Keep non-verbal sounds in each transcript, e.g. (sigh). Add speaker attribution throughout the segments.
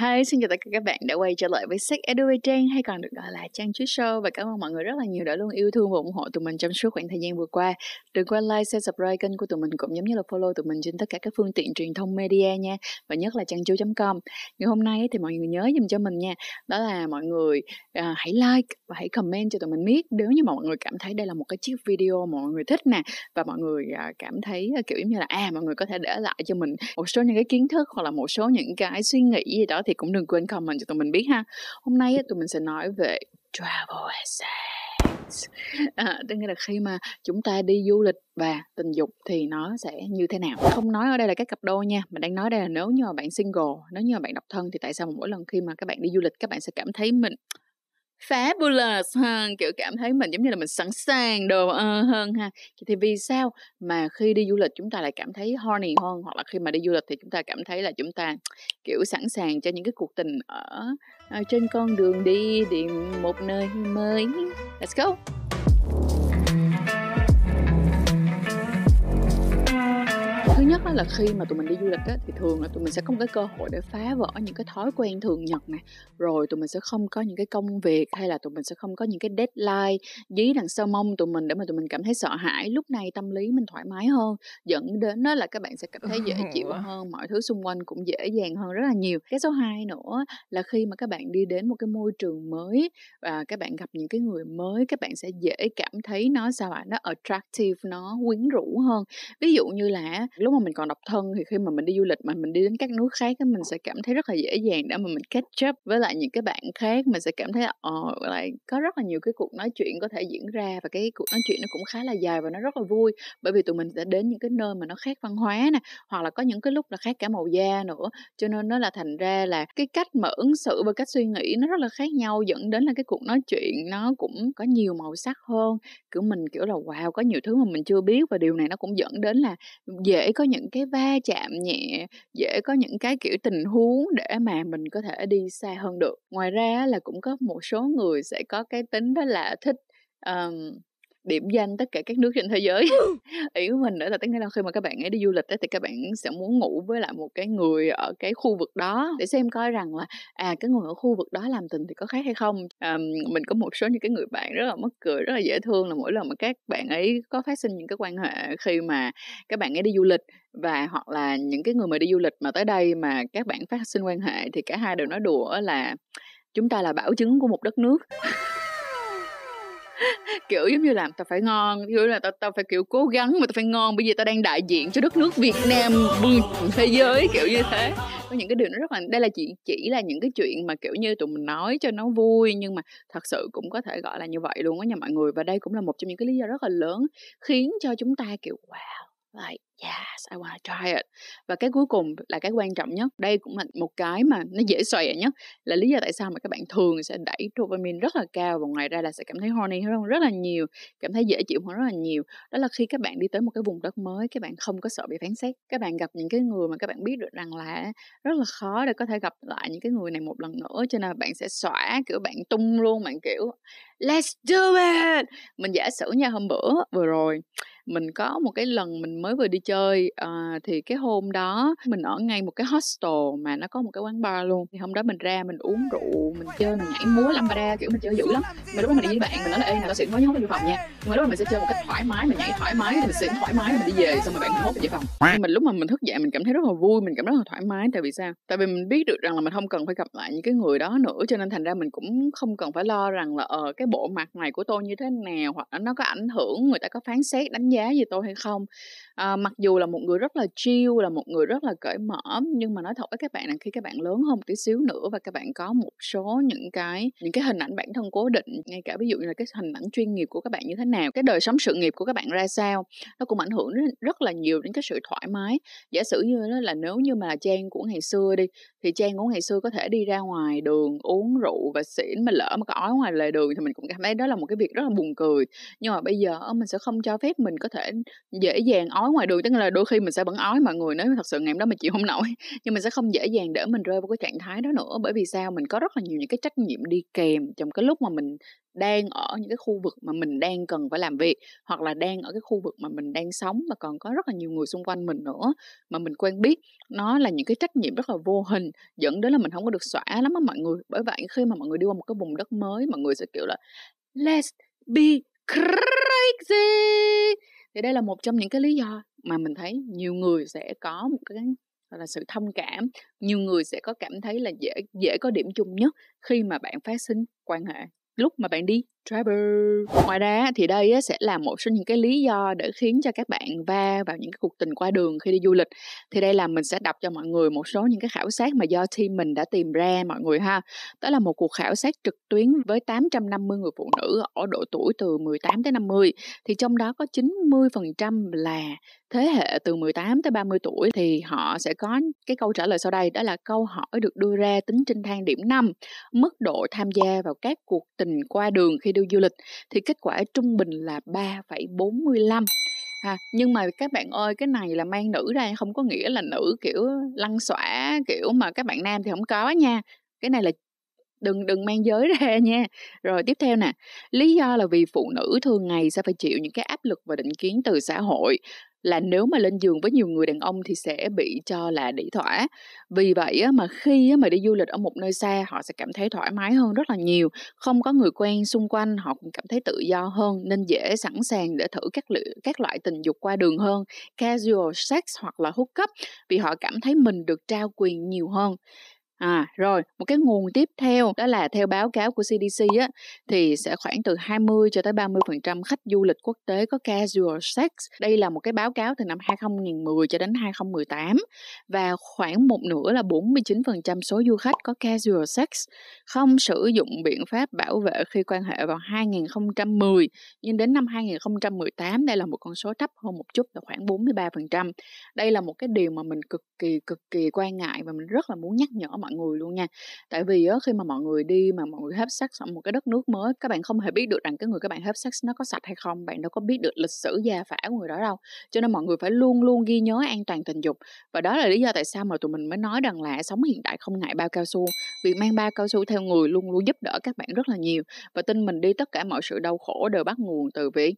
Speaker 1: Hi, xin chào tất cả các bạn đã quay trở lại với Sex Edu Trang hay còn được gọi là Trang Chuối Show và cảm ơn mọi người rất là nhiều đã luôn yêu thương và ủng hộ tụi mình trong suốt khoảng thời gian vừa qua. Đừng quên like, share, subscribe kênh của tụi mình cũng giống như là follow tụi mình trên tất cả các phương tiện truyền thông media nha và nhất là trang com Ngày hôm nay thì mọi người nhớ dùm cho mình nha, đó là mọi người uh, hãy like và hãy comment cho tụi mình biết nếu như mà mọi người cảm thấy đây là một cái chiếc video mà mọi người thích nè và mọi người uh, cảm thấy uh, kiểu như là à mọi người có thể để lại cho mình một số những cái kiến thức hoặc là một số những cái suy nghĩ gì đó thì cũng đừng quên comment cho tụi mình biết ha. Hôm nay tụi mình sẽ nói về travel sex à, tức nghĩa là khi mà chúng ta đi du lịch và tình dục thì nó sẽ như thế nào? Không nói ở đây là các cặp đôi nha mà đang nói đây là nếu như mà bạn single nếu như mà bạn độc thân thì tại sao mà mỗi lần khi mà các bạn đi du lịch các bạn sẽ cảm thấy mình fabulous hơn kiểu cảm thấy mình giống như là mình sẵn sàng đồ uh, hơn ha. Thì vì sao mà khi đi du lịch chúng ta lại cảm thấy horny hơn hoặc là khi mà đi du lịch thì chúng ta cảm thấy là chúng ta kiểu sẵn sàng cho những cái cuộc tình ở, ở trên con đường đi đi một nơi mới? Let's go! Thứ nhất đó là khi mà tụi mình đi du lịch á, thì thường là tụi mình sẽ có một cái cơ hội để phá vỡ những cái thói quen thường nhật này rồi tụi mình sẽ không có những cái công việc hay là tụi mình sẽ không có những cái deadline dí đằng sau mông tụi mình để mà tụi mình cảm thấy sợ hãi. Lúc này tâm lý mình thoải mái hơn dẫn đến đó là các bạn sẽ cảm thấy (laughs) dễ chịu hơn mọi thứ xung quanh cũng dễ dàng hơn rất là nhiều. Cái số 2 nữa là khi mà các bạn đi đến một cái môi trường mới và các bạn gặp những cái người mới các bạn sẽ dễ cảm thấy nó sao ạ nó attractive nó quyến rũ hơn. Ví dụ như là lúc mà mình còn độc thân thì khi mà mình đi du lịch mà mình đi đến các nước khác thì mình sẽ cảm thấy rất là dễ dàng để mà mình catch up với lại những cái bạn khác. Mình sẽ cảm thấy là ờ lại có rất là nhiều cái cuộc nói chuyện có thể diễn ra và cái cuộc nói chuyện nó cũng khá là dài và nó rất là vui. Bởi vì tụi mình sẽ đến những cái nơi mà nó khác văn hóa nè, hoặc là có những cái lúc là khác cả màu da nữa. Cho nên nó là thành ra là cái cách mà ứng xử và cách suy nghĩ nó rất là khác nhau, dẫn đến là cái cuộc nói chuyện nó cũng có nhiều màu sắc hơn. Kiểu mình, kiểu là, wow, có nhiều thứ mà mình chưa biết và điều này nó cũng dẫn đến là dễ có có những cái va chạm nhẹ dễ có những cái kiểu tình huống để mà mình có thể đi xa hơn được. Ngoài ra là cũng có một số người sẽ có cái tính đó là thích um, điểm danh tất cả các nước trên thế giới. (laughs) Ý của mình nữa là tức là khi mà các bạn ấy đi du lịch ấy, thì các bạn sẽ muốn ngủ với lại một cái người ở cái khu vực đó để xem coi rằng là à cái người ở khu vực đó làm tình thì có khác hay không. À, mình có một số những cái người bạn rất là mất cười rất là dễ thương là mỗi lần mà các bạn ấy có phát sinh những cái quan hệ khi mà các bạn ấy đi du lịch và hoặc là những cái người mà đi du lịch mà tới đây mà các bạn phát sinh quan hệ thì cả hai đều nói đùa là chúng ta là bảo chứng của một đất nước (laughs) kiểu giống như là tao phải ngon kiểu là tao tao phải, kiểu, cố gắng mà tao phải ngon bây giờ tao đang đại diện cho đất nước Việt Nam ừ, thế giới, kiểu như thế. Có những cái điều nó rất là, đây là chỉ chỉ là những cái chuyện mà, kiểu như, tụi mình nói cho nó vui, nhưng mà thật sự cũng có thể gọi là như vậy luôn á nha mọi người. Và đây cũng là một trong những cái lý do rất là lớn khiến cho chúng ta, kiểu, wow like, yes, I want to try it. Và cái cuối cùng là cái quan trọng nhất, đây cũng là một cái mà nó dễ xòe nhất, là lý do tại sao mà các bạn thường sẽ đẩy dopamine rất là cao và ngoài ra là sẽ cảm thấy horny hơn rất là nhiều, cảm thấy dễ chịu hơn rất là nhiều. Đó là khi các bạn đi tới một cái vùng đất mới, các bạn không có sợ bị phán xét, các bạn gặp những cái người mà các bạn biết được rằng là rất là khó để có thể gặp lại những cái người này một lần nữa, cho nên bạn sẽ xóa kiểu, bạn tung luôn, bạn kiểu, let's do it! Mình giả sử nha, hôm bữa vừa rồi mình có một cái lần mình mới vừa đi chơi uh, thì cái hôm đó mình ở ngay một cái hostel mà nó có một cái quán bar luôn. Thì hôm đó mình ra mình uống rượu mình chơi mình nhảy múa lambada kiểu mình chơi dữ lắm. Mà lúc đó mình đi với bạn mình nói là ê nào tao xịn quá nhốt vào phòng nha. Nhưng mà lúc đó mình sẽ chơi một cách thoải mái mình nhảy thoải mái mình xịn thoải mái mình đi về xong rồi bạn mình hốt về phòng. Nhưng mình lúc mà mình thức dậy mình cảm thấy rất là vui mình cảm thấy rất là thoải mái. Tại vì sao? Tại vì mình biết được rằng là mình không cần phải gặp lại những cái người đó nữa cho nên thành ra mình cũng không cần phải lo rằng là ờ cái bộ mặt này của tôi như thế nào hoặc là nó có ảnh hưởng người ta có phán xét đánh giá gì tôi hay không. À, mặc dù là một người rất là chill là một người rất là cởi mở nhưng mà nói thật với các bạn là khi các bạn lớn hơn một tí xíu nữa và các bạn có một số những cái những cái hình ảnh bản thân cố định ngay cả ví dụ như là cái hình ảnh chuyên nghiệp của các bạn như thế nào cái đời sống sự nghiệp của các bạn ra sao nó cũng ảnh hưởng rất, là nhiều đến cái sự thoải mái. Giả sử như đó là nếu như mà trang của ngày xưa đi thì trang của ngày xưa có thể đi ra ngoài đường uống rượu và xỉn, mà lỡ mà có ói ngoài lề đường thì mình cũng cảm thấy đó là một cái việc rất là buồn cười. Nhưng mà bây giờ mình sẽ không cho phép mình có thể dễ dàng ói ngoài đường, tức là đôi khi mình sẽ vẫn ói mọi người nếu thật sự ngày hôm đó mình chịu không nổi. (laughs) Nhưng mình sẽ không dễ dàng để mình rơi vào cái trạng thái đó nữa, bởi vì sao? Mình có rất là nhiều những cái trách nhiệm đi kèm trong cái lúc mà mình đang ở những cái khu vực mà mình đang cần phải làm việc, hoặc là đang ở cái khu vực mà mình đang sống và còn có rất là nhiều người xung quanh mình nữa, mà mình quen biết. Nó là những cái trách nhiệm rất là vô hình, dẫn đến là mình không có được xóa lắm á mọi người. Bởi vậy khi mà mọi người đi qua một cái vùng đất mới, mọi người sẽ kiểu là, let's be crazy! Thì đây là một trong những cái lý do mà mình thấy nhiều người sẽ có một cái, gọi là, sự thông cảm. Nhiều người sẽ có cảm thấy là dễ dễ có điểm chung nhất khi mà bạn phát sinh quan hệ lúc mà bạn đi. Driver. Ngoài ra thì đây sẽ là một số những cái lý do để khiến cho các bạn va vào những cái cuộc tình qua đường khi đi du lịch. Thì đây là mình sẽ đọc cho mọi người một số những cái khảo sát mà do team mình đã tìm ra, mọi người ha. Đó là một cuộc khảo sát trực tuyến với 850 người phụ nữ ở độ tuổi từ 18 tới 50 thì trong đó có 90% là thế hệ từ 18 tới 30 tuổi thì họ sẽ có cái câu trả lời sau đây, đó là câu hỏi được đưa ra tính trên thang điểm 5 mức độ tham gia vào các cuộc tình qua đường khi đi du lịch thì kết quả trung bình là 3,45 À, nhưng mà các bạn ơi cái này là mang nữ ra không có nghĩa là nữ kiểu lăn xõa kiểu mà các bạn nam thì không có nha. Cái này là đừng đừng mang giới (laughs) ra nha. Rồi tiếp theo nè lý do là vì phụ nữ thường ngày sẽ phải chịu những cái áp lực và định kiến từ xã hội là nếu mà lên giường với nhiều người đàn ông thì sẽ bị cho là đỉ thỏa. Vì vậy mà khi mà đi du lịch ở một nơi xa, họ sẽ cảm thấy thoải mái hơn rất là nhiều. Không có người quen xung quanh, họ cũng cảm thấy tự do hơn, nên dễ sẵn sàng để thử các các loại tình dục qua đường hơn, casual sex hoặc là hút cấp vì họ cảm thấy mình được trao quyền nhiều hơn. À, rồi, một cái nguồn tiếp theo đó là theo báo cáo của CDC á thì sẽ khoảng từ 20 cho tới 30% khách du lịch quốc tế có casual sex. Đây là một cái báo cáo từ năm 2010 cho đến 2018 và khoảng một nửa là 49% số du khách có casual sex không sử dụng biện pháp bảo vệ khi quan hệ vào 2010 nhưng đến năm 2018 đây là một con số thấp hơn một chút là khoảng 43%. Đây là một cái điều mà mình cực kỳ cực kỳ quan ngại và mình rất là muốn nhắc nhở mọi mọi người luôn nha. Tại vì á, khi mà mọi người đi mà mọi người hấp sex ở một cái đất nước mới, các bạn không hề biết được rằng cái người các bạn hấp sex nó có sạch hay không, bạn đâu có biết được lịch sử gia phả của người đó đâu. Cho nên mọi người phải luôn luôn ghi nhớ an toàn tình dục. Và đó là lý do tại sao mà tụi mình mới nói rằng là sống hiện đại không ngại bao cao su. Việc mang bao cao su theo người luôn luôn giúp đỡ các bạn rất là nhiều. Và tin mình đi tất cả mọi sự đau khổ đều bắt nguồn từ việc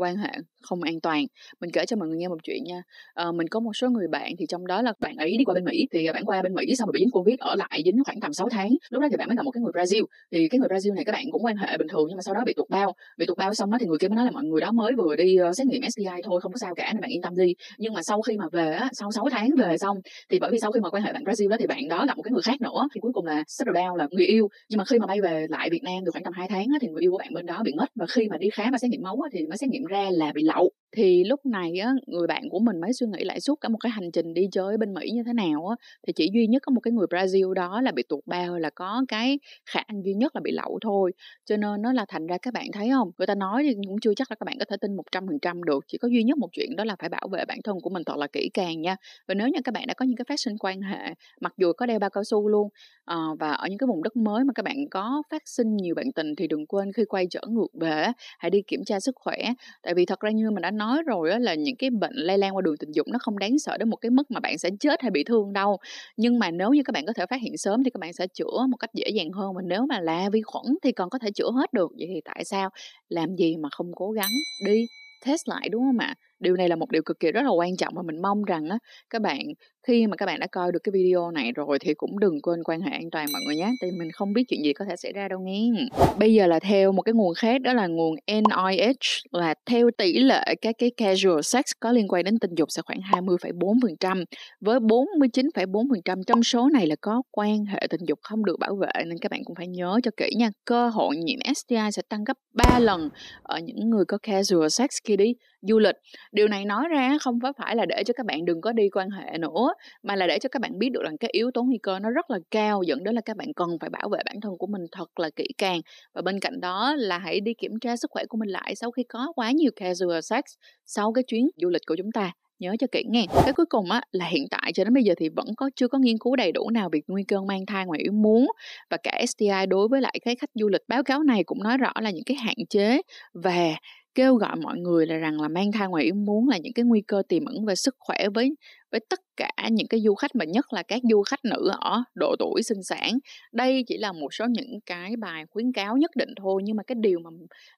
Speaker 1: quan hệ không an toàn. Mình kể cho mọi người nghe một chuyện nha. À, mình có một số người bạn thì trong đó là bạn ấy đi qua bên mỹ thì bạn qua bên mỹ xong rồi bị dính covid ở lại dính khoảng tầm 6 tháng. Lúc đó thì bạn mới gặp một cái người brazil. Thì cái người brazil này các bạn cũng quan hệ bình thường nhưng mà sau đó bị tụt bao. Bị tụt bao xong đó thì người kia mới nói là mọi người đó mới vừa đi uh, xét nghiệm STI thôi không có sao cả nên bạn yên tâm đi. Nhưng mà sau khi mà về á sau 6 tháng về xong thì bởi vì sau khi mà quan hệ bạn brazil đó thì bạn đó gặp một cái người khác nữa. Thì cuối cùng là settle down là người yêu. Nhưng mà khi mà bay về lại việt nam được khoảng tầm 2 tháng á, thì người yêu của bạn bên đó bị mất và khi mà đi khám và xét nghiệm máu á, thì mới xét nghiệm ra là bị lậu thì lúc này á người bạn của mình mới suy nghĩ lại suốt cả một cái hành trình đi chơi bên Mỹ như thế nào á. Thì chỉ duy nhất có một cái người Brazil đó là bị tuột bao là có cái khả năng duy nhất là bị lậu thôi. Cho nên nó là thành ra các bạn thấy không người ta nói thì cũng chưa chắc là các bạn có thể tin một trăm phần trăm được chỉ có duy nhất một chuyện đó là phải bảo vệ bản thân của mình thật là kỹ càng nha. Và nếu như các bạn đã có những cái phát sinh quan hệ mặc dù có đeo bao cao su luôn à, và ở những cái vùng đất mới mà các bạn có phát sinh nhiều bạn tình thì đừng quên khi quay trở ngược về hãy đi kiểm tra sức khỏe. Tại vì thật ra như mình đã nói rồi á, là những cái bệnh lây lan qua đường tình dục nó không đáng sợ đến một cái mức mà bạn sẽ chết hay bị thương đâu. Nhưng mà nếu như các bạn có thể phát hiện sớm thì các bạn sẽ chữa một cách dễ dàng hơn. Mà nếu mà là vi khuẩn thì còn có thể chữa hết được. Vậy thì tại sao? Làm gì mà không cố gắng đi test lại đúng không ạ? Điều này là một điều cực kỳ rất là quan trọng và mình mong rằng á các bạn khi mà các bạn đã coi được cái video này rồi thì cũng đừng quên quan hệ an toàn mọi người nhé tại mình không biết chuyện gì có thể xảy ra đâu nghe. Bây giờ là theo một cái nguồn khác đó là nguồn NIH là theo tỷ lệ các cái casual sex có liên quan đến tình dục sẽ khoảng 20,4% với 49,4% trong số này là có quan hệ tình dục không được bảo vệ nên các bạn cũng phải nhớ cho kỹ nha. Cơ hội nhiễm STI sẽ tăng gấp 3 lần ở những người có casual sex khi đi du lịch. Điều này nói ra không phải là để cho các bạn đừng có đi quan hệ nữa, mà là để cho các bạn biết được rằng cái yếu tố nguy cơ nó rất là cao, dẫn đến là các bạn cần phải bảo vệ bản thân của mình thật là kỹ càng. Và bên cạnh đó là hãy đi kiểm tra sức khỏe của mình lại sau khi có quá nhiều casual sex sau cái chuyến du lịch của chúng ta. Nhớ cho kỹ nghe. Cái cuối cùng á, là hiện tại cho đến bây giờ thì vẫn có chưa có nghiên cứu đầy đủ nào về nguy cơ mang thai ngoài ý muốn. Và cả STI đối với lại cái khách du lịch báo cáo này cũng nói rõ là những cái hạn chế và kêu gọi mọi người là rằng là mang thai ngoài ý muốn là những cái nguy cơ tiềm ẩn về sức khỏe với với tất cả những cái du khách mà nhất là các du khách nữ ở độ tuổi sinh sản. Đây chỉ là một số những cái bài khuyến cáo nhất định thôi nhưng mà cái điều mà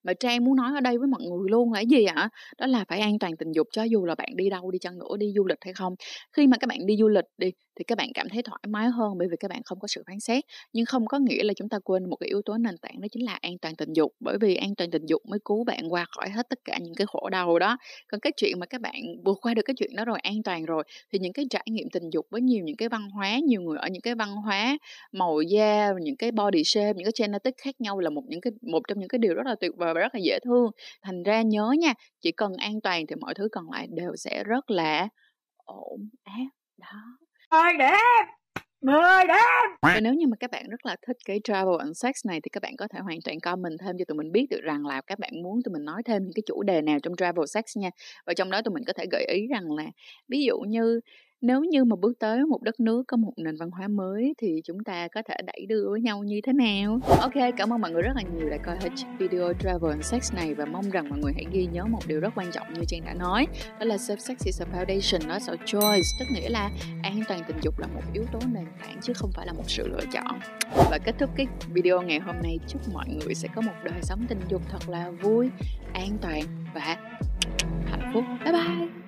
Speaker 1: mà Trang muốn nói ở đây với mọi người luôn là gì ạ? Đó là phải an toàn tình dục cho dù là bạn đi đâu đi chăng nữa, đi du lịch hay không. Khi mà các bạn đi du lịch đi thì các bạn cảm thấy thoải mái hơn bởi vì các bạn không có sự phán xét nhưng không có nghĩa là chúng ta quên một cái yếu tố nền tảng đó chính là an toàn tình dục bởi vì an toàn tình dục mới cứu bạn qua khỏi hết tất cả những cái khổ đau đó còn cái chuyện mà các bạn vượt qua được cái chuyện đó rồi an toàn rồi thì những cái trải nghiệm tình dục với nhiều những cái văn hóa, nhiều người ở những cái văn hóa màu da, những cái body shape, những cái genetic khác nhau là một những cái, một trong những cái điều rất là tuyệt vời và rất là dễ thương. Thành ra nhớ nha, chỉ cần an toàn thì mọi thứ còn lại đều sẽ rất là ổn áp. Đó.
Speaker 2: Thôi đẹp 10 điểm
Speaker 1: và nếu như mà các bạn rất là thích cái travel and sex này thì các bạn có thể hoàn toàn comment thêm cho tụi mình biết được rằng là các bạn muốn tụi mình nói thêm những cái chủ đề nào trong travel sex nha. Và trong đó tụi mình có thể gợi ý rằng là ví dụ như nếu như mà bước tới một đất nước có một nền văn hóa mới thì chúng ta có thể đẩy đưa với nhau như thế nào? Ok, cảm ơn mọi người rất là nhiều đã coi hết video travel and sex này và mong rằng mọi người hãy ghi nhớ một điều rất quan trọng như trang đã nói, đó là safe sex is a foundation not a choice, tức nghĩa là an toàn tình dục là một yếu tố nền tảng chứ không phải là một sự lựa chọn. Và kết thúc cái video ngày hôm nay, chúc mọi người sẽ có một đời sống tình dục thật là vui, an toàn và hạnh phúc. Bye bye!